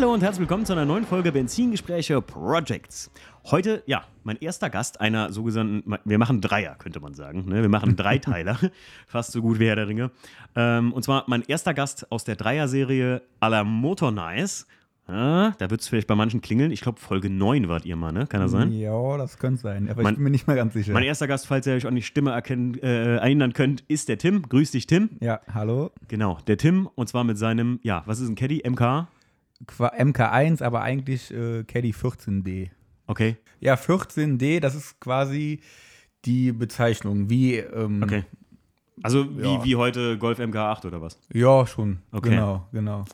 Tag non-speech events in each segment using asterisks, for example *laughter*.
Hallo und herzlich willkommen zu einer neuen Folge Benzingespräche Projects. Heute, ja, mein erster Gast einer sogenannten, wir machen Dreier, könnte man sagen. Ne? Wir machen Dreiteiler, *laughs* fast so gut wie Herr der Ringe. Ähm, und zwar mein erster Gast aus der Dreier-Serie à la Motor Nice. Ja, da wird es vielleicht bei manchen klingeln. Ich glaube, Folge 9 wart ihr mal, ne? Kann das sein? Ja, das könnte sein. Aber Mein- ich bin mir nicht mehr ganz sicher. Mein erster Gast, falls ihr euch an die Stimme erkennen, äh, erinnern könnt, ist der Tim. Grüß dich, Tim. ja, hallo. Genau, der Tim. Und zwar mit seinem, ja, was ist ein Caddy? MK? Qua- MK1, aber eigentlich äh, Caddy 14D. Okay. Ja, 14D, das ist quasi die Bezeichnung. Wie, ähm, Okay. Also wie, Ja. wie heute Golf MK8 oder was? Ja, schon. Okay. Genau, genau.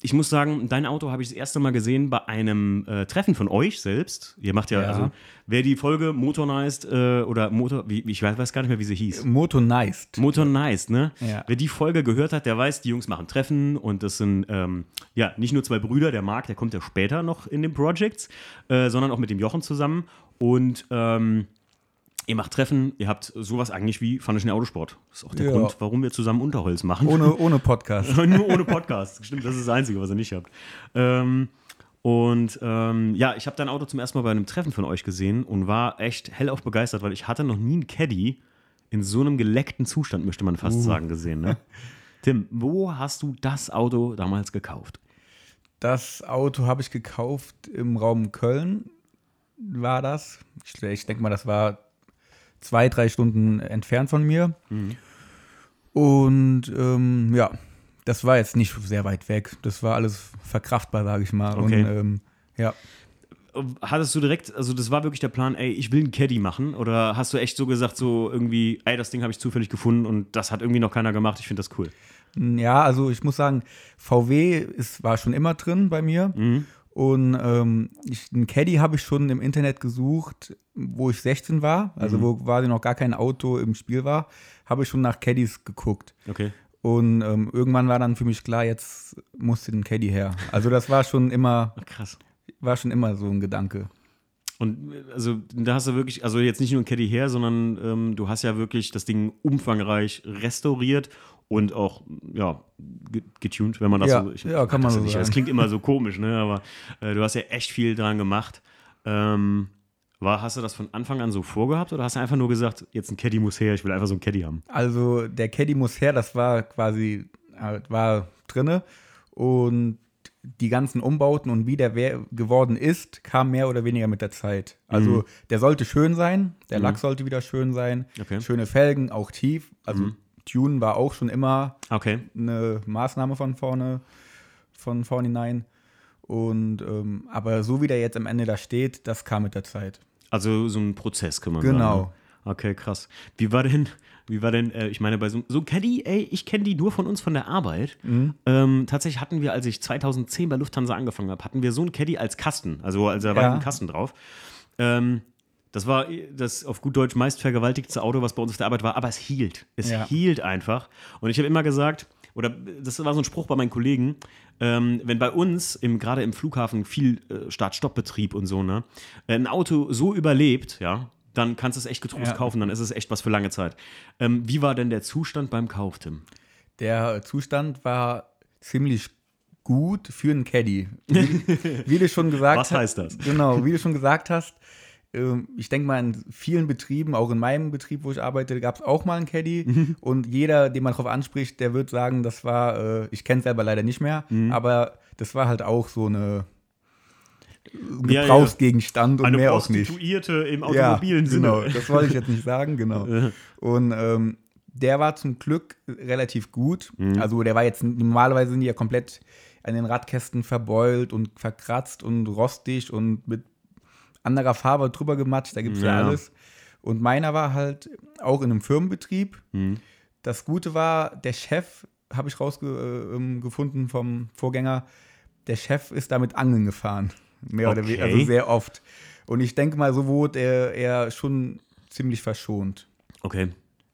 Ich muss sagen, dein Auto habe ich das erste Mal gesehen bei einem äh, Treffen von euch selbst. Ihr macht ja, Ja. also wer die Folge Motornized äh, oder Motor, wie, ich weiß, weiß gar nicht mehr, wie sie hieß. Motonized. Motornized, ne? Ja. Wer die Folge gehört hat, der weiß, die Jungs machen Treffen und das sind ähm, ja nicht nur zwei Brüder, der Marc, der kommt ja später noch in den Projects, äh, sondern auch mit dem Jochen zusammen. Und ähm, ihr macht Treffen, ihr habt sowas eigentlich wie Fandischen Autosport. Das ist auch der Ja. Grund, warum wir zusammen Unterholz machen. Ohne, *laughs* ohne Podcast. *laughs* Nur ohne Podcast. Stimmt, das ist das Einzige, was ihr nicht habt. Ähm, und ähm, ja, ich habe dein Auto zum ersten Mal bei einem Treffen von euch gesehen und war echt hellauf begeistert, weil ich hatte noch nie einen Caddy in so einem geleckten Zustand, möchte man fast sagen, gesehen. Ne? *laughs* Tim, wo hast du das Auto damals gekauft? Das Auto habe ich gekauft im Raum Köln, war das. Ich, ich denke mal, das war zwei, drei Stunden entfernt von mir. Und ähm, ja, das war jetzt nicht sehr weit weg. Das war alles verkraftbar, sage ich mal. Okay. Und ähm, ja, Hattest du direkt, also das war wirklich der Plan, ey, ich will einen Caddy machen? Oder hast du echt so gesagt, so irgendwie, ey, das Ding habe ich zufällig gefunden und das hat irgendwie noch keiner gemacht, ich finde das cool? ja, also ich muss sagen, VW ist, war schon immer drin bei mir. Mhm. Und ähm, ich, einen Caddy habe ich schon im Internet gesucht, wo ich 16 war, also wo quasi noch gar kein Auto im Spiel war, habe ich schon nach Caddies geguckt. Okay. Und ähm, irgendwann war dann für mich klar, jetzt musste ein Caddy her. Also das war schon immer, *laughs* krass. war schon immer so ein Gedanke. Und also da hast du wirklich, also jetzt nicht nur ein Caddy her, sondern ähm, du hast ja wirklich das Ding umfangreich restauriert und auch, ja, ge- getuned, wenn man das Ja, so. Ich, ja, kann man das so nicht, sagen. Das klingt immer so *laughs* komisch, ne? Aber äh, du hast ja echt viel dran gemacht. Ähm, war, hast du das von Anfang an so vorgehabt oder hast du einfach nur gesagt, jetzt ein Caddy muss her, ich will einfach so ein Caddy haben? Also der Caddy muss her, das war quasi, äh, war drinne. Und die ganzen Umbauten und wie der geworden ist, kam mehr oder weniger mit der Zeit. Also Mhm. der sollte schön sein, der Lack sollte wieder schön sein, Okay. schöne Felgen, auch tief. Also Tune war auch schon immer Okay. eine Maßnahme von vorne, von vornherein. Und ähm, aber so wie der jetzt am Ende da steht, das kam mit der Zeit. Also so ein Prozess, kann man sagen. Genau. Okay, krass. Wie war denn, wie war denn, äh, ich meine, bei so, so Caddy, ey, ich kenne die nur von uns von der Arbeit. Mhm. Ähm, tatsächlich hatten wir, als ich 2010 bei Lufthansa angefangen habe, hatten wir so ein Caddy als Kasten. Also, also da war Ja. ein Kasten drauf. Ähm, das war das auf gut Deutsch meist vergewaltigte Auto, was bei uns auf der Arbeit war, aber es hielt. Es Ja. hielt einfach. Und ich habe immer gesagt, oder das war so ein Spruch bei meinen Kollegen, ähm, wenn bei uns im, gerade im Flughafen viel äh, Start-Stopp-Betrieb und so, ne, ein Auto so überlebt, ja, dann kannst du es echt getrost Ja. kaufen, dann ist es echt was für lange Zeit. Ähm, wie war denn der Zustand beim Kauf, Tim? Der Zustand war ziemlich gut für einen Caddy. Wie, *laughs* wie du schon gesagt Was hast. heißt das? Genau, wie du schon gesagt hast. Ähm, Ich denke mal, in vielen Betrieben, auch in meinem Betrieb, wo ich arbeite, gab es auch mal einen Caddy. Mhm. Und jeder, den man darauf anspricht, der wird sagen, das war, äh, ich kenne es selber leider nicht mehr, Mhm. aber das war halt auch so eine ein Ja, ja. Gebrauchsgegenstand und mehr auch nicht. Prostituierte im Ja, automobilen genau. Sinne. Das wollte ich jetzt nicht sagen, genau. *laughs* Und ähm, der war zum Glück relativ gut. Mhm. Also der war jetzt normalerweise sind die ja komplett an den Radkästen verbeult und verkratzt und rostig und mit anderer Farbe drüber gematscht. Da gibt es ja. Ja. alles. Und meiner war halt auch in einem Firmenbetrieb. Mhm. Das Gute war, der Chef, habe ich rausgefunden vom Vorgänger, der Chef ist damit angeln gefahren. Mehr oder Okay. weniger, also sehr oft. Und ich denke mal, so wurde er, er schon ziemlich verschont. Okay.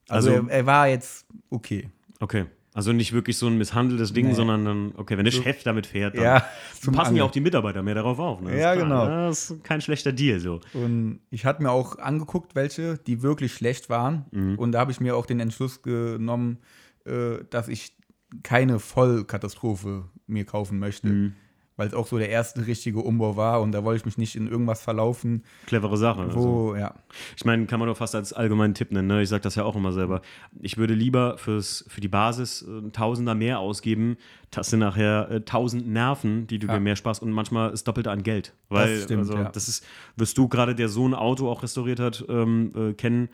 Also, Also, er, er war jetzt okay. okay. Also nicht wirklich so ein misshandeltes Ding, Nee. sondern dann, okay, wenn der Chef damit fährt, dann Ja, passen ja Angeln. auch die Mitarbeiter mehr darauf auf. Ne? Ja, genau. Das ist kein schlechter Deal so. Und ich hatte mir auch angeguckt, welche, die wirklich schlecht waren. Mhm. Und da habe ich mir auch den Entschluss genommen, äh, dass ich keine Vollkatastrophe mir kaufen möchte. Mhm. Weil es auch so der erste richtige Umbau war und da wollte ich mich nicht in irgendwas verlaufen. Clevere Sache. Also. Wo, ja. Ich meine, kann man doch fast als allgemeinen Tipp nennen. Ne? Ich sage das ja auch immer selber. Ich würde lieber fürs, für die Basis äh, Tausender mehr ausgeben. Das sind nachher äh, tausend Nerven, die du Ja. dir mehr Spaß und manchmal ist Doppelte an Geld. Weil, Das stimmt, also, ja. das ist, wirst du gerade, der so ein Auto auch restauriert hat, ähm, äh, kennen.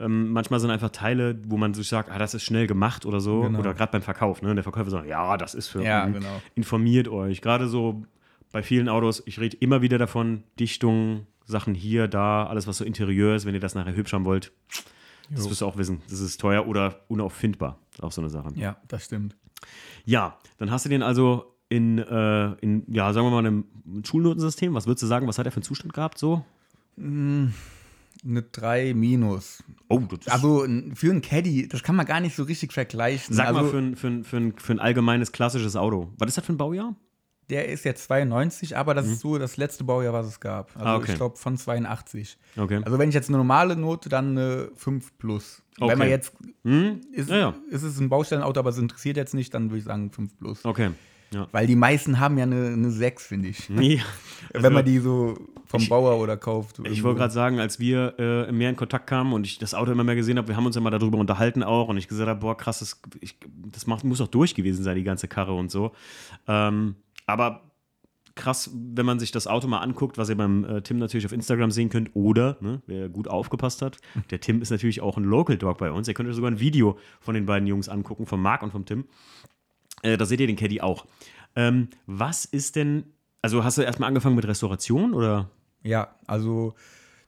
Ähm, manchmal sind einfach Teile, wo man sich sagt, ah, das ist schnell gemacht oder so. Genau. Oder gerade beim Verkauf. Ne? Der Verkäufer sagt, ja, das ist für. Ja, genau. Informiert euch. Gerade so bei vielen Autos, ich rede immer wieder davon, Dichtung, Sachen hier, da, alles, was so Interieur ist, wenn ihr das nachher hübsch haben wollt. Das Jo. wirst du auch wissen. Das ist teuer oder unauffindbar. Auch so eine Sache. Ja, das stimmt. Ja, dann hast du den also in, äh, in ja, sagen wir mal, einem Schulnotensystem. Was würdest du sagen, was hat er für einen Zustand gehabt? So? Eine 3 minus. Oh, das ist, Also für einen Caddy, das kann man gar nicht so richtig vergleichen. sag also, mal für ein, für, ein, für, ein, für ein allgemeines klassisches Auto. Was ist das für ein Baujahr? Der ist jetzt 92, aber das ist so das letzte Baujahr, was es gab. Also Mhm. Ah, okay. ich glaube von 82. Okay. Also wenn ich jetzt eine normale Note, dann eine 5 plus. Okay. Wenn man jetzt, Hm? ist, Ja, ja. ist es ein Baustellenauto, aber es interessiert jetzt nicht, dann würde ich sagen 5 plus. Okay. Ja. Weil die meisten haben ja eine, eine 6, finde ich. *laughs* Ja. wenn man die so vom Bauer oder kauft. Ich irgendwo. wollte gerade sagen, als wir äh, mehr in Kontakt kamen und ich das Auto immer mehr gesehen habe, wir haben uns ja mal darüber unterhalten auch und ich gesagt habe, boah, krass, das, ich, das macht, muss doch durch gewesen sein, die ganze Karre und so. Ähm, aber krass, wenn man sich das Auto mal anguckt, was ihr beim äh, Tim natürlich auf Instagram sehen könnt oder, ne, wer gut aufgepasst hat, der Tim ist natürlich auch ein Local Dog bei uns. Ihr könnt euch sogar ein Video von den beiden Jungs angucken, von Marc und vom Tim. Äh, da seht ihr den Caddy auch. Ähm, was ist denn, also hast du erstmal angefangen mit Restauration oder? Ja, also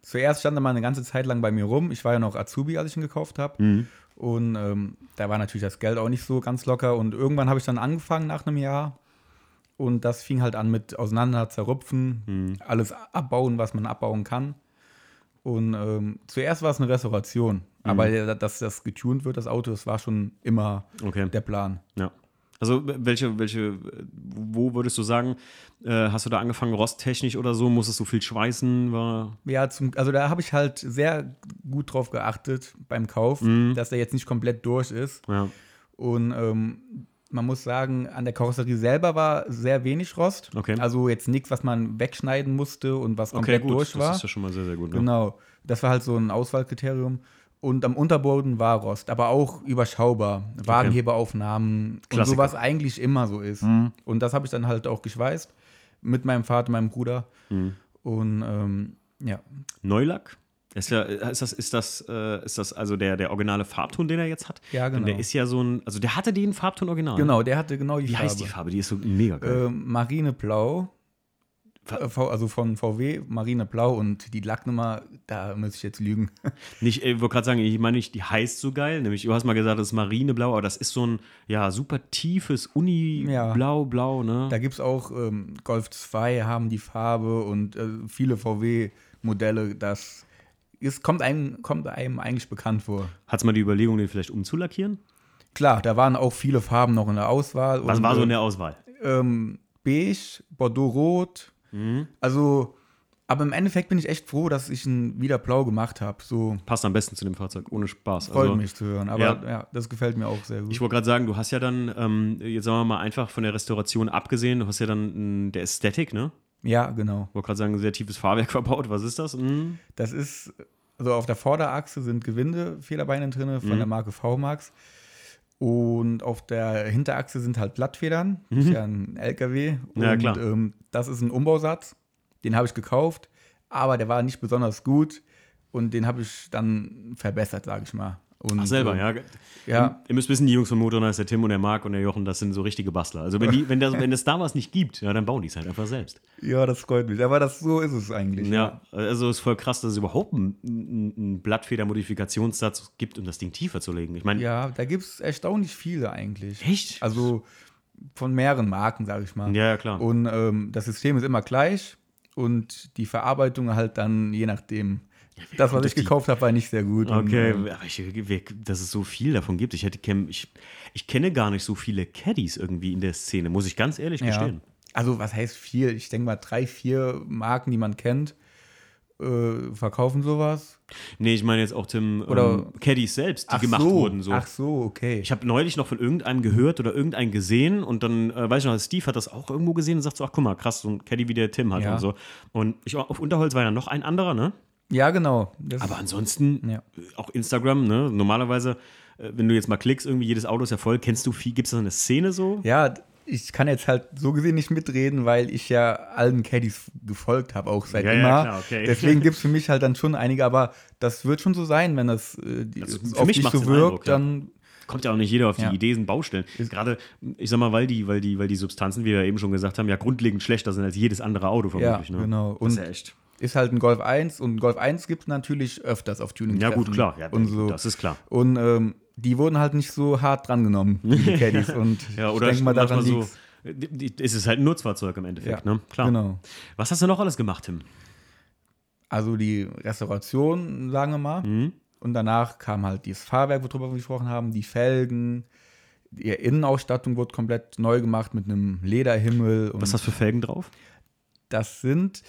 zuerst stand er mal eine ganze Zeit lang bei mir rum. Ich war ja noch Azubi, als ich ihn gekauft habe. Mhm. Und ähm, da war natürlich das Geld auch nicht so ganz locker. Und irgendwann habe ich dann angefangen nach einem Jahr. Und das fing halt an mit auseinander zerrupfen, Mhm. alles abbauen, was man abbauen kann. Und ähm, zuerst war es eine Restauration. Aber Mhm. ja, dass das getuned wird, das Auto, das war schon immer Okay. der Plan. Ja. Also welche, welche, wo würdest du sagen, äh, hast du da angefangen, rosttechnisch oder so? Musstest du viel schweißen? War, Ja, zum, also da habe ich halt sehr gut drauf geachtet beim Kauf, Mhm. dass er jetzt nicht komplett durch ist. ja. Und ähm, man muss sagen, an der Karosserie selber war sehr wenig Rost. Okay. Also jetzt nichts, was man wegschneiden musste und was Okay, komplett gut. durch war. Das ist ja schon mal sehr, sehr gut. Ne? Genau. Das war halt so ein Auswahlkriterium. Und am Unterboden war Rost, aber auch überschaubar. Wagenheberaufnahmen und so, was eigentlich immer so ist. Und das habe ich dann halt auch geschweißt mit meinem Vater, meinem Bruder. Mhm. Und ähm, ja, Neulack? Ist, ja, ist, das, ist, das, äh, ist das also der, der originale Farbton, den er jetzt hat? Ja, Und genau. der ist ja so ein, also der hatte den Farbton original. genau, der hatte genau die Wie Farbe. heißt die Farbe? Die ist so mega geil. Ähm, Marineblau. Äh, Also von VW, Marineblau und die Lacknummer, da muss ich jetzt lügen. *laughs* Nicht, ich wollte gerade sagen, ich meine nicht, die heißt so geil, nämlich du hast mal gesagt, das ist Marineblau, aber das ist so ein, ja, super tiefes Uni-Blau, Blau, ne? Da gibt es auch ähm, Golf 2 haben die Farbe und äh, viele VW-Modelle. Das ist, kommt, einem, kommt einem eigentlich bekannt vor. Hat's mal die Überlegung, den vielleicht umzulackieren? Klar, da waren auch viele Farben noch in der Auswahl. Was und, war so äh, in der Auswahl? ähm, Beige, Bordeaux-Rot. Mhm. Also, aber im Endeffekt bin ich echt froh, dass ich ihn wieder blau gemacht habe. So Passt am besten zu dem Fahrzeug, ohne Spaß. freut Also, mich zu hören. Aber ja. ja. das gefällt mir auch sehr gut. Ich wollte gerade sagen, du hast ja dann, ähm, jetzt sagen wir mal einfach von der Restauration abgesehen, du hast ja dann mh, der Ästhetik, ne? ja, genau. Ich wollte gerade sagen, sehr tiefes Fahrwerk *laughs* verbaut. Was ist das? Mhm. Das ist, also auf der Vorderachse sind Gewinde-Federbeine drin von der Marke V-Max. Und auf der Hinterachse sind halt Blattfedern. Ist ja ein LKW. Und Ja, klar. Ähm, das ist ein Umbausatz. Den habe ich gekauft, aber der war nicht besonders gut. Und den habe ich dann verbessert, sage ich mal. Und, Ach, selber, ähm, ja. Ja, Ihr müsst wissen, die Jungs vom Motornice, der Tim und der Marc und der Jochen, das sind so richtige Bastler. Also wenn, die, *laughs* wenn, das, wenn es da was nicht gibt, ja, dann bauen die es halt einfach selbst. ja, das freut mich. Aber das, so ist es eigentlich. Ja, also es ist voll krass, dass es überhaupt einen, einen Blattfeder-Modifikationssatz gibt, um das Ding tiefer zu legen. Ich meine, Ja, da gibt es erstaunlich viele eigentlich. echt? Also von mehreren Marken, sage ich mal. ja, ja, klar. Und ähm, das System ist immer gleich und die Verarbeitung halt dann je nachdem. *laughs* das, was ich gekauft habe, war nicht sehr gut. Okay, Und, ähm, aber ich, dass es so viel davon gibt. Ich, hätte, ich, ich kenne gar nicht so viele Caddies irgendwie in der Szene, muss ich ganz ehrlich ja. gestehen. Also, was heißt viel? Ich denke mal drei, vier Marken, die man kennt. äh, verkaufen sowas. Nee, ich meine jetzt auch Tim Oder- ähm, Caddies selbst, die Ach gemacht so. wurden. So. Ach so, okay. Ich habe neulich noch von irgendeinem gehört oder irgendeinen gesehen und dann, äh, weiß ich noch, Steve hat das auch irgendwo gesehen und sagt so, ach guck mal, krass, so ein Caddy wie der Tim hat Ja. und so. Und ich, auf Unterholz war ja noch ein anderer, ne? Ja, genau. Das, Aber ansonsten, Ja. auch Instagram, ne? Normalerweise, äh, wenn du jetzt mal klickst, irgendwie jedes Auto ist ja voll, kennst du viel, gibt es da eine Szene so? ja, ich kann jetzt halt so gesehen nicht mitreden, weil ich ja allen Caddies gefolgt habe, auch seit Ja, ja, immer. klar, okay. Deswegen *laughs* gibt es für mich halt dann schon einige, aber das wird schon so sein, wenn das äh, Also für auf mich so wirkt, Eindruck, ja. dann Kommt ja auch nicht jeder auf die Ja. Ideen, Baustellen. Gerade, ich sag mal, weil die, weil die, weil die Substanzen, wie wir eben schon gesagt haben, ja grundlegend schlechter sind als jedes andere Auto vermutlich. Ja, ne? genau. Das Und ist ja echt. Ist halt ein Golf 1 und ein Golf 1 gibt es natürlich öfters auf tuning Ja, gut, klar. Ja, und so. Das ist klar. Und ähm, die wurden halt nicht so hart drangenommen, die *laughs* Caddies. Und Ja, oder ich denke mal, daran so. die- Es ist halt ein Nutzfahrzeug im Endeffekt, Ja, ne? Klar. Genau. Was hast du noch alles gemacht, Tim? Also die Restauration, sagen wir mal. Mhm. Und danach kam halt dieses Fahrwerk, worüber wir gesprochen haben, die Felgen, die Innenausstattung wurde komplett neu gemacht mit einem Lederhimmel. Was hast du für Felgen drauf? das sind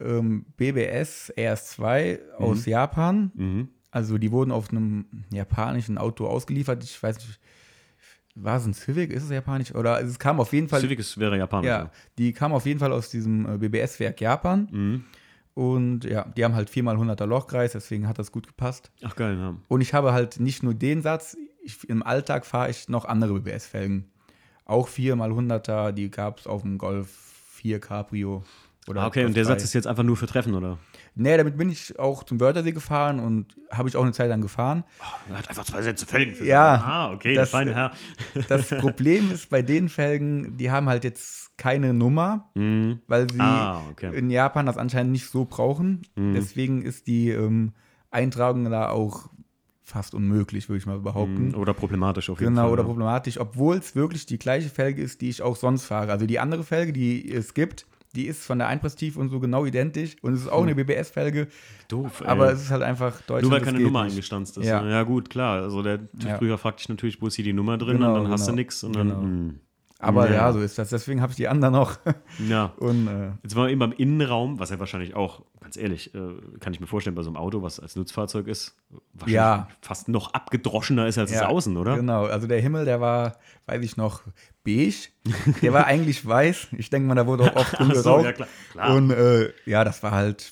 ähm, BBS RS2 aus Japan. Mhm. Also die wurden auf einem japanischen Auto ausgeliefert. Ich weiß nicht, war es ein Civic? Ist es japanisch? Oder es kam auf jeden Fall. Civic ist, wäre japanisch. Ja, die kam auf jeden Fall aus diesem äh, BBS-Werk Japan. Mhm. Und ja, die haben halt 4x100er Lochkreis, deswegen hat das gut gepasst. Ach geil, ja. Und ich habe halt nicht nur den Satz, ich, im Alltag fahre ich noch andere BBS-Felgen. Auch 4x100er, die gab es auf dem Golf 4 Cabrio. Oder Ah, okay, und der 3. Satz ist jetzt einfach nur für Treffen, oder? Nee, damit bin ich auch zum Wörthersee gefahren und habe ich auch eine Zeit lang gefahren. Er hat einfach zwei Sätze Felgen für Ja. Ah, okay, das- feine Herr. Das *laughs* Problem ist bei den Felgen, die haben halt jetzt keine Nummer, Mhm. weil sie Ah, okay. in Japan das anscheinend nicht so brauchen. Deswegen ist die ähm, Eintragung da auch fast unmöglich, würde ich mal behaupten. Oder problematisch auf jeden Genau, Fall. oder ja. problematisch, obwohl es wirklich die gleiche Felge ist, die ich auch sonst fahre. Also die andere Felge, die es gibt, die ist von der Einpresstief und so genau identisch und es ist auch eine BBS-Felge, Doof, ey. aber es ist halt einfach Deutschland. Nur weil keine Nummer nicht. eingestanzt ist. Ja. Ja, ja gut, klar. Also der Ja. TÜV-Prüfer fragt dich natürlich, wo ist hier die Nummer drin Genau, und dann hast du genau. nichts. Und dann, Genau. Hm. Aber Ja. ja, so ist das. Deswegen habe ich die anderen noch. ja. *laughs* und äh, Jetzt waren wir eben beim Innenraum, was ja wahrscheinlich auch, ganz ehrlich, äh, kann ich mir vorstellen, bei so einem Auto, was als Nutzfahrzeug ist, wahrscheinlich Ja. fast noch abgedroschener ist als ja, das Außen, oder? Genau, also der Himmel, der war, weiß ich noch, beige. Der war eigentlich weiß. Ich denke mal, da wurde auch oft *laughs* drin geraucht. ja, klar. klar. Und äh, ja, das war halt,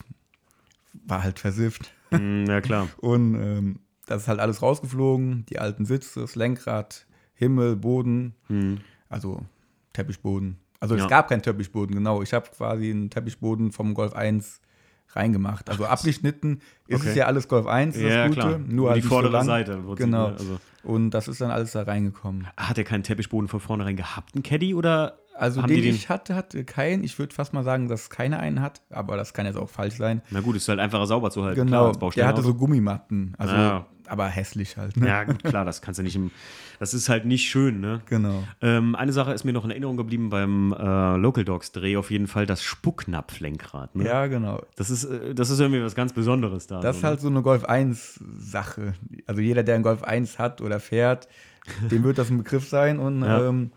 war halt versifft. Hm, ja, klar. *laughs* Und ähm, das ist halt alles rausgeflogen. Die alten Sitze, das Lenkrad, Himmel, Boden. Also Teppichboden. Also es Ja. gab keinen Teppichboden, genau. Ich habe quasi einen Teppichboden vom Golf 1 reingemacht. Also abgeschnitten ist Okay. es ja alles Golf 1, das Ja, Gute. klar. Nur halt die nicht so vordere lang. Seite. Genau. Also, Und das ist dann alles da reingekommen. hat er keinen Teppichboden von vornherein gehabt, ein Caddy, oder Also haben den, die den? ich hatte, hatte keinen. Ich würde fast mal sagen, dass keiner einen hat, aber das kann jetzt auch falsch sein. Na gut, ist halt einfacher sauber zu halten. klar, Genau, als der hatte so Gummimatten, also Ja. aber hässlich halt. Ne? Ja, gut, klar, das kannst du nicht im. Das ist halt nicht schön, ne? Genau. Ähm, eine Sache ist mir noch in Erinnerung geblieben beim äh, Local Dogs Dreh, auf jeden Fall das Spucknapflenkrad. Ne? Ja, genau. Das ist, äh, das ist irgendwie was ganz Besonderes da. Das ist so, ne? halt so eine Golf 1 Sache. Also jeder, der einen Golf 1 hat oder fährt, dem wird das ein Begriff sein. Und ja, ähm,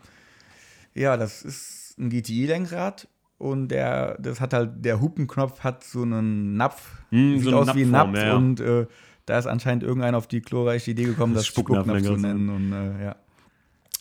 ja das ist ein GTI-Lenkrad. Und der, das hat halt, der Hupenknopf hat so einen Napf, Mm, sieht so aus wie ein Napf ja, ja. und äh, da ist anscheinend irgendeiner auf die glorreiche Idee gekommen, Das das Spucknapf zu nennen. Und, äh, ja.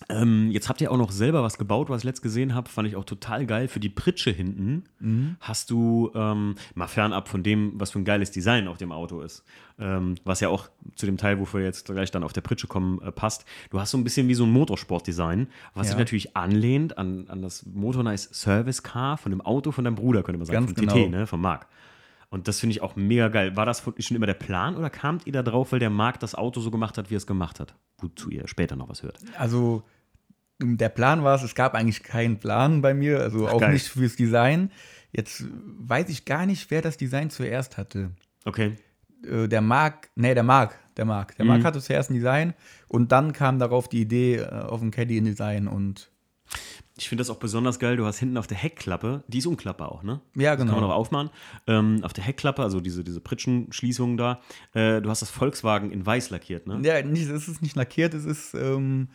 Ähm, jetzt habt ihr auch noch selber was gebaut, was ich letzt gesehen habe, fand ich auch total geil. Für die Pritsche hinten Mhm. hast du, ähm, mal fernab von dem, was für ein geiles Design auf dem Auto ist, ähm, was ja auch zu dem Teil, wofür wir jetzt gleich dann auf der Pritsche kommen, äh, passt. Du hast so ein bisschen wie so ein Motorsport-Design, was Ja. sich natürlich anlehnt an, an das Motornice Service Car von dem Auto von deinem Bruder, könnte man sagen, Ganz vom TT, genau. ne, von Marc. Und das finde ich auch mega geil. War das schon immer der Plan oder kamt ihr da drauf, weil der Marc das Auto so gemacht hat, wie er es gemacht hat? Wozu ihr später noch was hört. Also der Plan war es, es gab eigentlich keinen Plan bei mir, also auch geil. nicht fürs Design. Jetzt weiß ich gar nicht, wer das Design zuerst hatte. Okay. Äh, der Marc, nee, der Marc, der Marc. Der Mhm. Marc hatte zuerst ein Design und dann kam darauf die Idee äh, auf dem Caddy ein Design und Ich finde das auch besonders geil. Du hast hinten auf der Heckklappe, die ist umklappbar auch, ne? ja, Kann man genau. auch aufmachen. Ähm, auf der Heckklappe, also diese, diese Pritschenschließungen da, äh, du hast das Volkswagen in weiß lackiert, ne? Ja, nicht, es ist nicht lackiert, es ist ähm,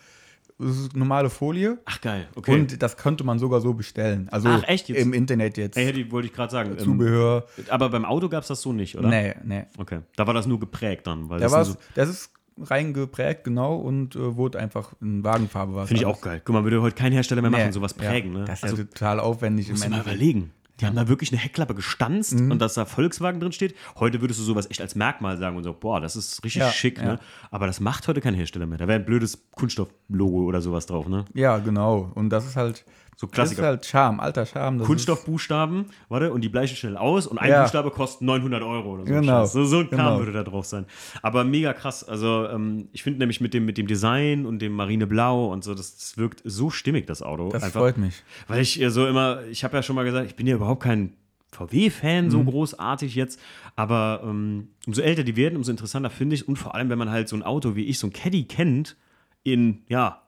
es ist normale Folie. Ach, geil. Okay. Und das konnte man sogar so bestellen. Also Ach, echt jetzt? im Internet jetzt. Ey, die wollte ich gerade sagen. Ähm, Zubehör. aber beim Auto gab es das so nicht, oder? Nee, nee. Okay. Da war das nur geprägt dann. Weil Da das so, das ist reingeprägt, genau, und äh, wurde einfach in Wagenfarbe. Finde ich alles. auch geil. Guck mal, würde heute kein Hersteller mehr machen, Nee, sowas ja. prägen. Ne? Das ist also, ja total aufwendig musst du mal überlegen. Die haben da wirklich eine Heckklappe gestanzt Mhm. und dass da Volkswagen drin steht. Heute würdest du sowas echt als Merkmal sagen und so, boah, das ist richtig Ja, schick, ja. ne? Aber das macht heute kein Hersteller mehr. Da wäre ein blödes Kunststofflogo oder sowas drauf, ne? Ja, genau. Und das ist halt, So das ist Klassiker. halt Charme, alter Charme. Kunststoffbuchstaben, warte, und die bleichen schnell aus und ein Ja. Buchstabe kostet 900 Euro oder so. Genau. So, so ein Kram Genau. würde da drauf sein. Aber mega krass. Also, ähm, ich finde nämlich mit dem, mit dem Design und dem Marineblau und so, das, das wirkt so stimmig, das Auto. Das Einfach, freut mich. Weil ich so immer, ich habe ja schon mal gesagt, ich bin ja überhaupt kein VW-Fan Mhm. so großartig jetzt, aber ähm, umso älter die werden, umso interessanter finde ich und vor allem, wenn man halt so ein Auto wie ich, so ein Caddy kennt, in, Ja.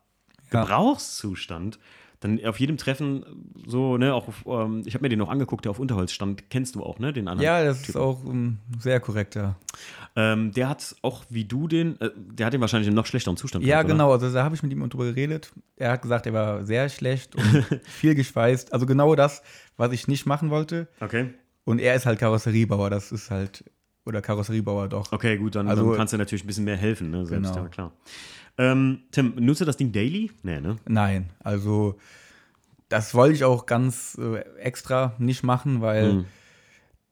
Gebrauchszustand, dann auf jedem Treffen so, ne, auch, auf, ähm, ich habe mir den noch angeguckt, der auf Unterholz stand, kennst du auch, ne, den anderen. Ja, das ist auch ein sehr korrekter. Ähm, der hat auch wie du den, äh, der hat den wahrscheinlich im noch schlechteren Zustand. Ja, gehabt, genau. Also da habe ich mit ihm drüber geredet. Er hat gesagt, er war sehr schlecht und *laughs* viel geschweißt. Also genau das, was ich nicht machen wollte. Okay, Und er ist halt Karosseriebauer. Das ist halt, oder Karosseriebauer doch. okay, gut, dann, Also- dann kannst du natürlich ein bisschen mehr helfen, ne, selbst, Genau. ja, klar. Ähm, Tim, nutzt du das Ding daily? Nee, ne? Nein, also das wollte ich auch ganz äh, extra nicht machen, weil Mhm.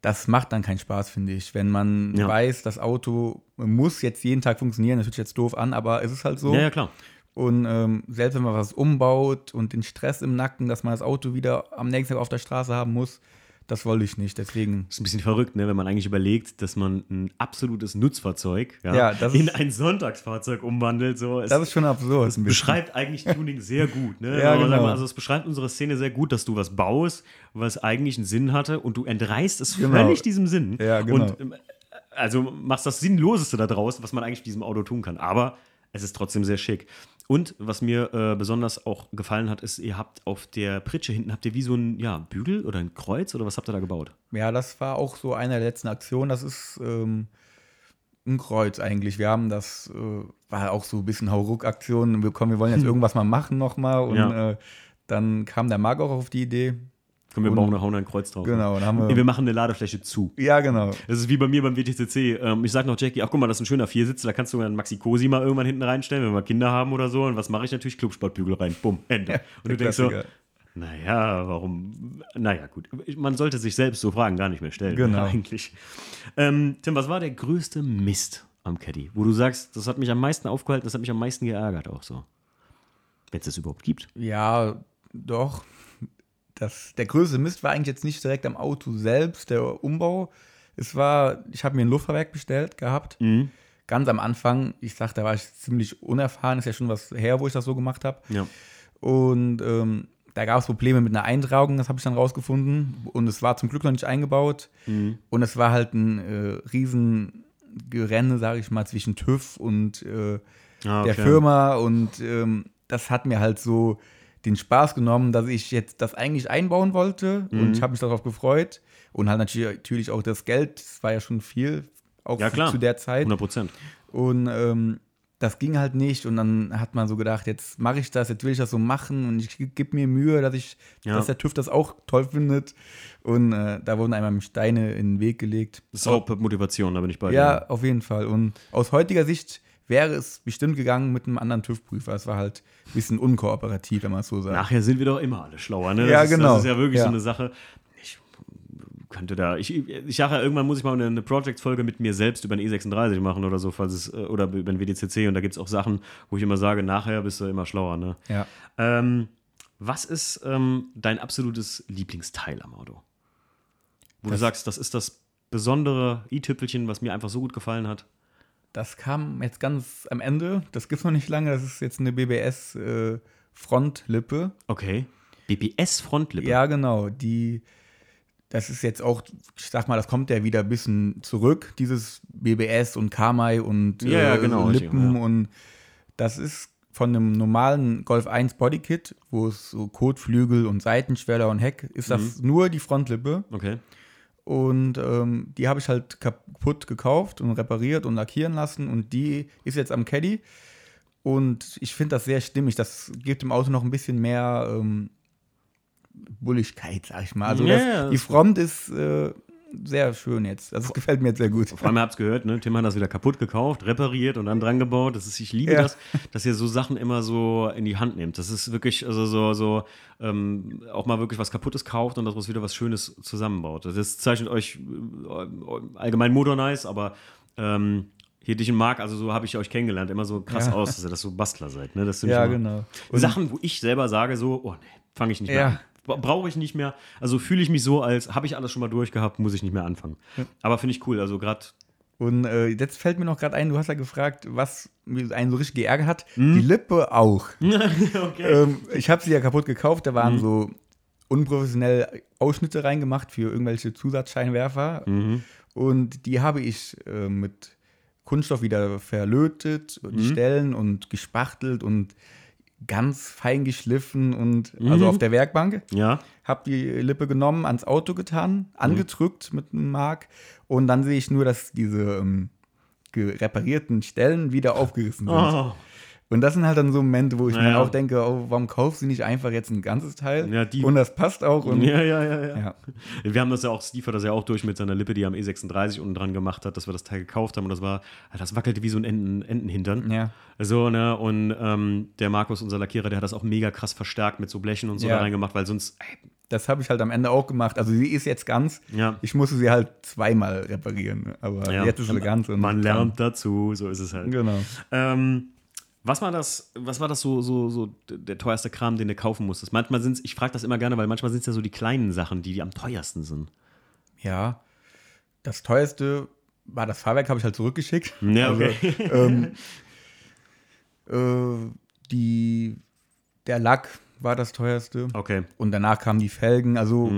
das macht dann keinen Spaß, finde ich. Wenn man Ja. weiß, das Auto muss jetzt jeden Tag funktionieren, das hört sich jetzt doof an, aber es ist halt so. Ja, ja, klar. Und ähm, selbst wenn man was umbaut und den Stress im Nacken, dass man das Auto wieder am nächsten Tag auf der Straße haben muss, das wollte ich nicht. Deswegen. ist ein bisschen verrückt, ne, wenn man eigentlich überlegt, dass man ein absolutes Nutzfahrzeug ja, Ja, das in ein Sonntagsfahrzeug umwandelt. So. Es Das ist schon absurd. bisschen. beschreibt eigentlich Tuning sehr gut. Ne? *laughs* Ja, sag genau. Also es beschreibt unsere Szene sehr gut, dass du was baust, was eigentlich einen Sinn hatte und du entreißt es Genau. völlig diesem Sinn. Ja, genau. Und ähm, also machst das Sinnloseste da draus, was man eigentlich mit diesem Auto tun kann. Aber es ist trotzdem sehr schick. Und was mir äh, besonders auch gefallen hat, ist, ihr habt auf der Pritsche hinten, habt ihr wie so ein ja, Bügel oder ein Kreuz oder was habt ihr da gebaut? Ja, das war auch so eine der letzten Aktionen. Das ist ähm, ein Kreuz eigentlich. Wir haben das, äh, war auch so ein bisschen Hauruck-Aktion. Wir, kommen, wir wollen jetzt *laughs* irgendwas mal machen nochmal. Und Ja. äh, dann kam der Marc auch auf die Idee. Komm, wir Und- bauen, hauen ein Kreuz drauf. Genau, dann haben wir- wir, wir machen eine Ladefläche zu. Ja, genau. Das ist wie bei mir beim WTCC. Ähm, ich sag noch Jackie, ach guck mal, das ist ein schöner Viersitz, da kannst du einen Maxi Cosi mal irgendwann hinten reinstellen, wenn wir Kinder haben oder so. Und was mache ich natürlich? Clubsportbügel rein. Bumm, Ende. Und du der denkst so, Klassiker. naja, warum? Naja, gut. Man sollte sich selbst so Fragen gar nicht mehr stellen, Genau. *laughs* eigentlich. Ähm, Tim, was war der größte Mist am Caddy? Wo du sagst, das hat mich am meisten aufgehalten, das hat mich am meisten geärgert auch so. Wenn es das überhaupt gibt. Ja, doch. Das, der größte Mist war eigentlich jetzt nicht direkt am Auto selbst, der Umbau. Es war, ich habe mir ein Luftfahrwerk bestellt gehabt. Mhm. Ganz am Anfang, ich sag, da war ich ziemlich unerfahren, ist ja schon was her, wo ich das so gemacht habe. Ja. Und ähm, da gab es Probleme mit einer Eintragung, das habe ich dann rausgefunden. Und es war zum Glück noch nicht eingebaut. Mhm. Und es war halt ein äh, riesen Gerenne, sage ich mal, zwischen TÜV und äh, Ah, der okay. Firma. Und ähm, das hat mir halt so den Spaß genommen, dass ich jetzt das eigentlich einbauen wollte. Mhm. Und ich habe mich darauf gefreut. Und halt natürlich, auch das Geld, das war ja schon viel, auch Ja, klar. zu der Zeit. 100 Prozent. Und ähm, das ging halt nicht. Und dann hat man so gedacht, jetzt mache ich das, jetzt will ich das so machen und ich gebe mir Mühe, dass ich, Ja. dass der TÜV das auch toll findet. Und äh, da wurden einmal Steine in den Weg gelegt. Das ist auch Motivation, da bin ich bei dir. Ja, auf jeden Fall. Und aus heutiger Sicht wäre es bestimmt gegangen mit einem anderen TÜV-Prüfer. Es war halt ein bisschen unkooperativ, wenn man es so sagt. Nachher sind wir doch immer alle schlauer, ne? Ja, das ist, genau. Das ist ja wirklich so Ja. eine Sache. Ich könnte da, ich, ich sage ja, irgendwann muss ich mal eine, eine Project-Folge mit mir selbst über einen E36 machen oder so, falls es, äh, oder über den WDCC und da gibt es auch Sachen, wo ich immer sage, nachher bist du immer schlauer, ne? Ja. Ähm, was ist ähm, dein absolutes Lieblingsteil am Auto? Wo du Das- sagst, das ist das besondere i-Tüpfelchen, was mir einfach so gut gefallen hat. Das kam jetzt ganz am Ende. Das gibt noch nicht lange. Das ist jetzt eine BBS-Frontlippe. Okay. BBS-Frontlippe. Ja, genau. Die, das ist jetzt auch, ich sag mal, das kommt ja wieder ein bisschen zurück, dieses BBS und Kamai und Ja, ja, äh, genau, Lippen ja. und das ist von einem normalen Golf 1 Bodykit, wo es so Kotflügel und Seitenschweller und Heck, ist das Mhm. nur die Frontlippe Okay. Und ähm, die habe ich halt kaputt gekauft und repariert und lackieren lassen und die ist jetzt am Caddy Und ich finde das sehr stimmig. Das gibt dem Auto noch ein bisschen mehr ähm, Bulligkeit, sag ich mal. Also Ja, das, die Front ist äh, sehr schön jetzt. Also es gefällt mir jetzt sehr gut. Vor allem, ihr habt es gehört, ne? Tim hat das wieder kaputt gekauft, repariert und dann dran gebaut. Das ist, ich liebe Ja. das, dass ihr so Sachen immer so in die Hand nehmt. Das ist wirklich, also so, so ähm, auch mal wirklich was Kaputtes kauft und daraus wieder was Schönes zusammenbaut. Das zeichnet euch äh, allgemein Motor nice, aber ähm, hier dich und Marc, also so habe ich euch kennengelernt, immer so krass Ja. aus, dass ihr das so Bastler seid. Ne? Ja, genau. Und- Sachen, wo ich selber sage, so, oh nee, fange ich nicht mehr Ja. an. Bra- Brauche ich nicht mehr. Also fühle ich mich so, als habe ich alles schon mal durchgehabt, muss ich nicht mehr anfangen. Aber finde ich cool. Also gerade Und äh, jetzt fällt mir noch gerade ein, du hast ja gefragt, was einen so richtig geärgert hat. Hm? Die Lippe auch. *laughs* okay. ähm, ich habe sie ja kaputt gekauft, da waren Mhm. so unprofessionell Ausschnitte reingemacht für irgendwelche Zusatzscheinwerfer. Mhm. Und die habe ich äh, mit Kunststoff wieder verlötet, die Mhm. Stellen und gespachtelt und ganz fein geschliffen und Mhm. also auf der Werkbank. Ja. Hab die Lippe genommen, ans Auto getan, angedrückt mit einem Mark und dann sehe ich nur, dass diese ähm, reparierten Stellen wieder aufgerissen sind. Oh. Und das sind halt dann so Momente, wo ich mir Naja. auch denke, oh, warum kaufst du nicht einfach jetzt ein ganzes Teil? Ja, die- und das passt auch. Und, Ja, ja, ja, ja, Ja. Wir haben das ja auch, Steve hat das ja auch durch mit seiner Lippe, die er am E36 unten dran gemacht hat, dass wir das Teil gekauft haben und das war, das wackelte wie so ein Enten, Entenhintern. Ja. So, ne, und ähm, der Markus, unser Lackierer, der hat das auch mega krass verstärkt mit so Blechen und so Ja. da reingemacht, weil sonst, ey, Das habe ich halt am Ende auch gemacht. Also sie ist jetzt ganz. Ja. Ich musste sie halt zweimal reparieren. Aber ja, jetzt ist sie ganz. Man lernt dazu, so ist es halt. Genau. Ähm, was war das, was war das so, so, so der teuerste Kram, den du kaufen musstest? Manchmal sind es, ich frage das immer gerne, weil manchmal sind es ja so die kleinen Sachen, die, die am teuersten sind. Ja. Das teuerste war das Fahrwerk, habe ich halt zurückgeschickt. *laughs* Ja, okay. ähm, äh, die, der Lack war das teuerste. Okay. Und danach kamen die Felgen. Also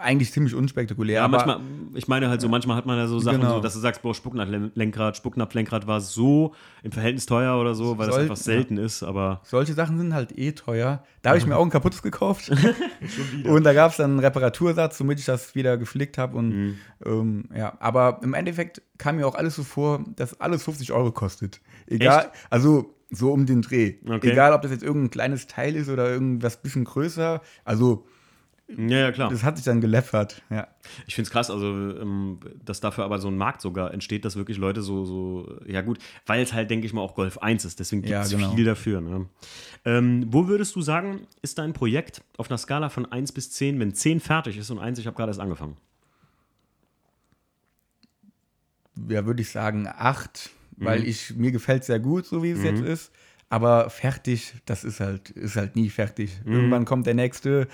eigentlich ziemlich unspektakulär. Ja, aber manchmal, ich meine halt so, manchmal hat man ja so Sachen, Genau. so, dass du sagst, boah, Spucknapflenkrad, Spucknapflenkrad war so im Verhältnis teuer oder so, weil das Soll- einfach selten ist, aber Solche Sachen sind halt eh teuer. Da habe ich mir auch ein kaputtes gekauft. *laughs* und da gab es dann einen Reparatursatz, womit ich das wieder geflickt habe. Und Mhm. ähm, ja, aber im Endeffekt kam mir auch alles so vor, dass alles 50 Euro kostet. Egal, also so um den Dreh. Okay. Egal, ob das jetzt irgendein kleines Teil ist oder irgendwas bisschen größer. Also ja, ja, klar. das hat sich dann geleppert. Ja. Ich finde es krass, also, ähm, dass dafür aber so ein Markt sogar entsteht, dass wirklich Leute so, so ja gut, weil es halt, denke ich mal, auch Golf 1 ist, deswegen gibt Ja, es genau. viel dafür. Ne? Ähm, wo würdest du sagen, ist dein Projekt auf einer Skala von 1 bis 10, wenn 10 fertig ist und 1, ich habe gerade erst angefangen? ja, würde ich sagen, acht, weil Mhm. ich, mir gefällt sehr gut, so wie es jetzt ist. Aber fertig, das ist halt, ist halt nie fertig. Mhm. Irgendwann kommt der nächste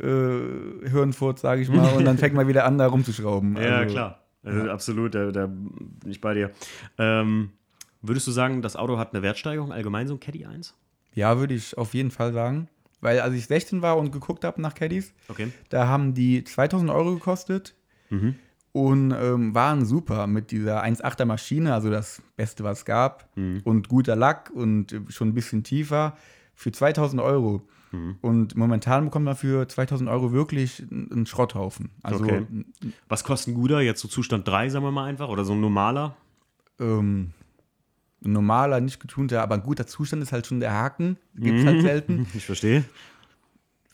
äh, Hirnfurz, sage ich mal, *laughs* und dann fängt man wieder an, da rumzuschrauben. Ja, Also, klar. Also, Absolut, da, da bin ich bei dir. Ähm, würdest du sagen, das Auto hat eine Wertsteigerung, allgemein so ein Caddy 1? Ja, würde ich auf jeden Fall sagen. Weil als ich 16 war und geguckt habe nach Caddies, Okay. da haben die 2000 Euro gekostet Mhm. und ähm, waren super mit dieser 1,8er Maschine, also das Beste, was es gab. Mhm. Und guter Lack und schon ein bisschen tiefer für 2000 Euro. Mhm. Und momentan bekommt man für 2000 Euro wirklich einen Schrotthaufen. Also Okay. Was kostet ein guter? Jetzt so Zustand 3, sagen wir mal einfach, oder so ein normaler? ähm, ein normaler, nicht getunter, aber ein guter Zustand ist halt schon der Haken. Gibt es halt selten. *laughs* Ich verstehe.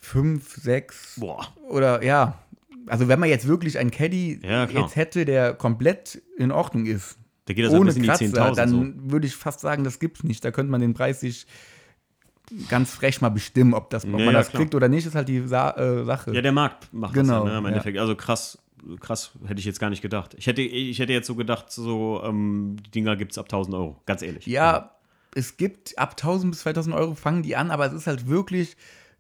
Fünf, sechs Boah. oder ja. Also wenn man jetzt wirklich einen Caddy Ja, jetzt hätte, der komplett in Ordnung ist, Da geht das ohne bis in die Kratzer, 10.000 dann so. würde ich fast sagen, das gibt's nicht. Da könnte man den Preis sich ganz frech mal bestimmen, ob, das, ob Ja, man ja, das klar. kriegt oder nicht, ist halt die Sa äh, Sache. Ja, der Markt macht Genau, das ja, ne, im ja. Endeffekt. Also krass, krass, hätte ich jetzt gar nicht gedacht. Ich hätte, ich hätte jetzt so gedacht, so, ähm, die Dinger gibt es ab 1000 Euro, ganz ehrlich. Ja, es gibt ab 1000 bis 2000 Euro fangen die an, aber es ist halt wirklich,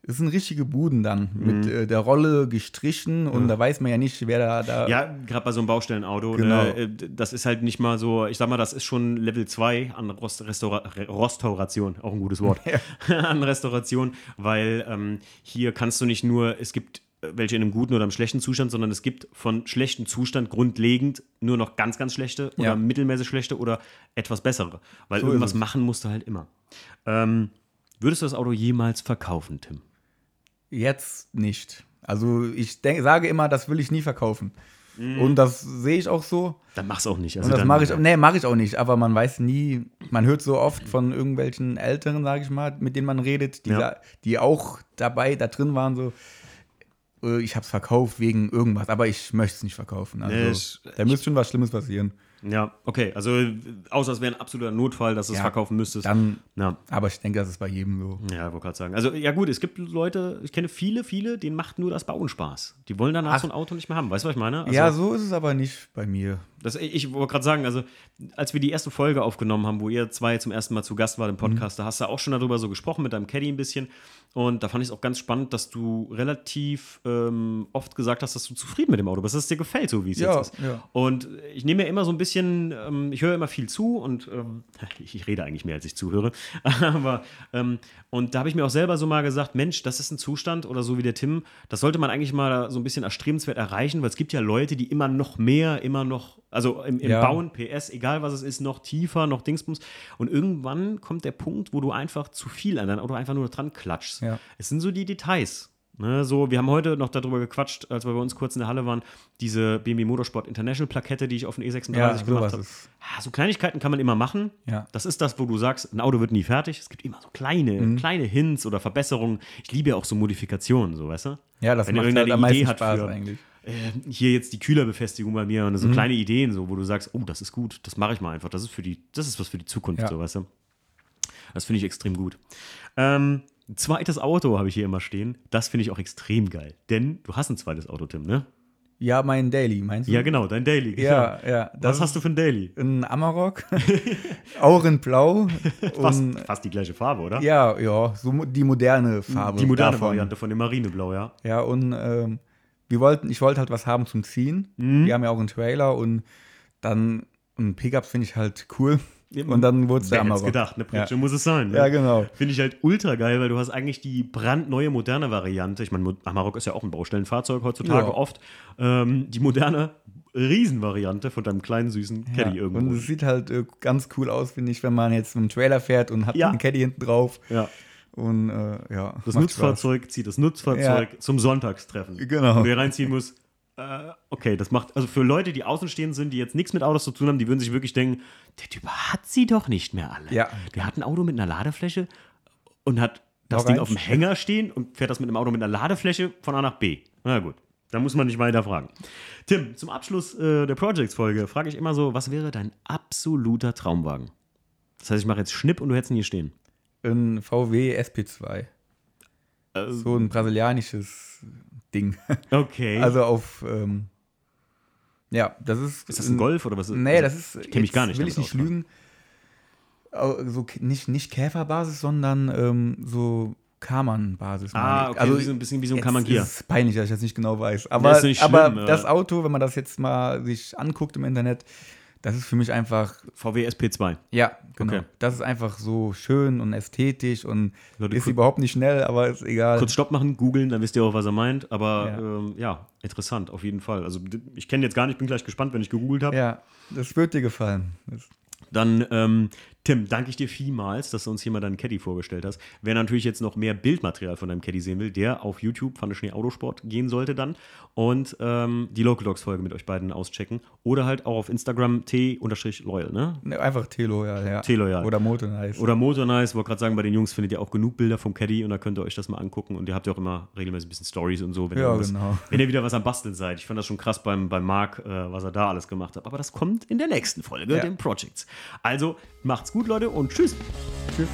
es sind richtige Buden dann mit Mhm. äh, der Rolle gestrichen und da weiß man ja nicht, wer da. da Ja, gerade bei so einem Baustellenauto, Genau. ne, das ist halt nicht mal so, ich sag mal, das ist schon Level 2 an Rost Restaura Re- Rostauration, auch ein gutes Wort, *laughs* an Restauration, weil ähm, hier kannst du nicht nur, es gibt äh, welche in einem guten oder einem schlechten Zustand, sondern es gibt von schlechtem Zustand grundlegend nur noch ganz, ganz schlechte oder Ja. mittelmäßig schlechte oder etwas bessere, weil So irgendwas machen musst du halt immer. Ähm, würdest du das Auto jemals verkaufen, Tim? Jetzt nicht. Also ich denk, sage immer, das will ich nie verkaufen. Und das sehe ich auch so. Dann mach's auch nicht. Also Und das mache ich, nee, mache ich auch nicht, aber man weiß nie, man hört so oft von irgendwelchen Älteren, sage ich mal, mit denen man redet, die, Ja. sa- die auch dabei, da drin waren, so, äh, ich habe es verkauft wegen irgendwas, aber ich möchte es nicht verkaufen. Also, Nee, ich- da müsste schon was Schlimmes passieren. Ja, okay. Also, außer es wäre ein absoluter Notfall, dass du es Ja, verkaufen müsstest. Dann, ja. aber ich denke, das ist bei jedem so. Ja, ich wollte gerade sagen. Also, ja, gut, es gibt Leute, ich kenne viele, viele, denen macht nur das Bauen Spaß. Die wollen danach Ach. so ein Auto nicht mehr haben. Weißt du, was ich meine? Also, ja, so ist es aber nicht bei mir. Das, ich wollte gerade sagen, also als wir die erste Folge aufgenommen haben, wo ihr zwei zum ersten Mal zu Gast wart im Podcast, da hast du auch schon darüber so gesprochen mit deinem Caddy ein bisschen. Und da fand ich es auch ganz spannend, dass du relativ ähm, oft gesagt hast, dass du zufrieden mit dem Auto bist, dass es dir gefällt, so wie es Ja, jetzt ist. ja. Und ich nehme mir immer so ein bisschen, ähm, ich höre immer viel zu und ähm, ich, *laughs* ich rede eigentlich mehr, als ich zuhöre. *laughs* Aber ähm, und da habe ich mir auch selber so mal gesagt, Mensch, das ist ein Zustand oder so wie der Tim, das sollte man eigentlich mal so ein bisschen erstrebenswert erreichen, weil es gibt ja Leute, die immer noch mehr, immer noch, also im, im Ja. Bauen, PS, egal was es ist, noch tiefer, noch Dingsbums. Und irgendwann kommt der Punkt, wo du einfach zu viel an dein Auto einfach nur dran klatschst. Ja. Es sind so die Details. Ne, so, wir haben heute noch darüber gequatscht, als wir bei uns kurz in der Halle waren, diese BMW Motorsport International Plakette, die ich auf den E36 Ja, gemacht habe. Ah, So Kleinigkeiten kann man immer machen. Ja. Das ist das, wo du sagst, ein Auto wird nie fertig. Es gibt immer so kleine, Mhm. kleine Hints oder Verbesserungen. Ich liebe ja auch so Modifikationen, so weißt du? Ja, das Wenn macht irgendeine halt am meisten Idee hat Spaß für- eigentlich. äh, hier jetzt die Kühlerbefestigung bei mir und Mhm. so kleine Ideen, so, wo du sagst, oh, das ist gut, das mache ich mal einfach. Das ist für die, das ist was für die Zukunft, Ja. so, weißt du? Das finde ich extrem gut. Ähm, ein zweites Auto habe ich hier immer stehen. Das finde ich auch extrem geil. Denn du hast ein zweites Auto, Tim, ne? Ja, mein Daily, meinst du? Ja, genau, dein Daily. Ja, ja. Was hast du für ein Daily? Ein Amarok, *laughs* auch in Blau. *laughs* Fast, fast die gleiche Farbe, oder? ja, ja, so die moderne Farbe. die moderne davon. Variante von dem Marineblau, ja. Ja, und ähm, wir wollten, ich wollte halt was haben zum Ziehen. Mhm. Wir haben ja auch einen Trailer und dann ein Pickup finde ich halt cool. Und dann wurde es der Wer Amarok. gedacht, eine Pritsche Ja. muss es sein. Ne? Ja, genau. Finde ich halt ultra geil, weil du hast eigentlich die brandneue moderne Variante. Ich meine, Amarok ist ja auch ein Baustellenfahrzeug heutzutage Ja. oft. Ähm, die moderne Riesenvariante von deinem kleinen süßen Caddy ja. irgendwo. Und es sieht halt äh, ganz cool aus, finde ich, wenn man jetzt mit dem Trailer fährt und hat Ja. einen Caddy hinten drauf. ja. Und äh, ja. Das Nutzfahrzeug zieht das Nutzfahrzeug zum Sonntagstreffen. Genau. Wo du hier reinziehen musst. Äh, okay, das macht, also für Leute, die außenstehend sind, die jetzt nichts mit Autos zu tun haben, die würden sich wirklich denken, der Typ hat sie doch nicht mehr alle. Ja. Der hat ein Auto mit einer Ladefläche und hat das Noch Ding auf dem Hänger stehen und fährt das mit einem Auto mit einer Ladefläche von A nach B. Na gut, da muss man nicht weiter fragen. Tim, zum Abschluss äh, der Projects-Folge frage ich immer so, was wäre dein absoluter Traumwagen? Das heißt, ich mache jetzt Schnipp und du hättest ihn hier stehen. Ein VW SP2. Äh, So ein brasilianisches Ding. *laughs* okay. Also auf. Ähm, ja, das ist. ist das ein Golf oder was ist Nee, also, das ist. Ich kenne mich gar nicht Will ich nicht aus. lügen. So, nicht, nicht Käferbasis, sondern ähm, so Karmann-Basis. meine Ah, okay, also, so ein bisschen wie so ein jetzt Kamangier. ist peinlich, dass ich das nicht genau weiß. Aber, aber schlimm, ja. das Auto, wenn man das jetzt mal sich anguckt im Internet, das ist für mich einfach, VW SP2. ja, genau. Okay. Das ist einfach so schön und ästhetisch und Leute, ist überhaupt nicht schnell, aber ist egal. Kurz Stopp machen, googeln, dann wisst ihr auch, was er meint. Aber ja, ähm, ja interessant, auf jeden Fall. Also ich kenne jetzt gar nicht, bin gleich gespannt, wenn ich gegoogelt habe. Ja, das wird dir gefallen. Das, Dann, ähm, Tim, danke ich dir vielmals, dass du uns hier mal deinen Caddy vorgestellt hast. Wer natürlich jetzt noch mehr Bildmaterial von deinem Caddy sehen will, der auf YouTube Pfanne Schnee Autosport gehen sollte dann und ähm, die Local Dogs Folge mit euch beiden auschecken. Oder halt auch auf Instagram t-loyal, ne? ne, einfach T-Loyal, ja. T-Loyal. Oder Motornice. Oder Motornice, wollte gerade sagen, bei den Jungs findet ihr auch genug Bilder vom Caddy und da könnt ihr euch das mal angucken. Und ihr habt ja auch immer regelmäßig ein bisschen Stories und so, wenn, ihr, Ja, irgendwas- genau. wenn ihr wieder was am Basteln seid. Ich fand das schon krass beim, beim Marc, äh, was er da alles gemacht hat. Aber das kommt in der nächsten Folge, Ja. den Projects. Also gut, Leute, und tschüss. Tschüss.